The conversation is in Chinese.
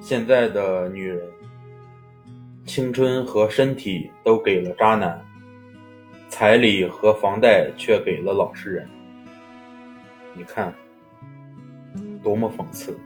现在的女人青春和身体都给了渣男彩礼和房贷却给了老实人。你看多么讽刺。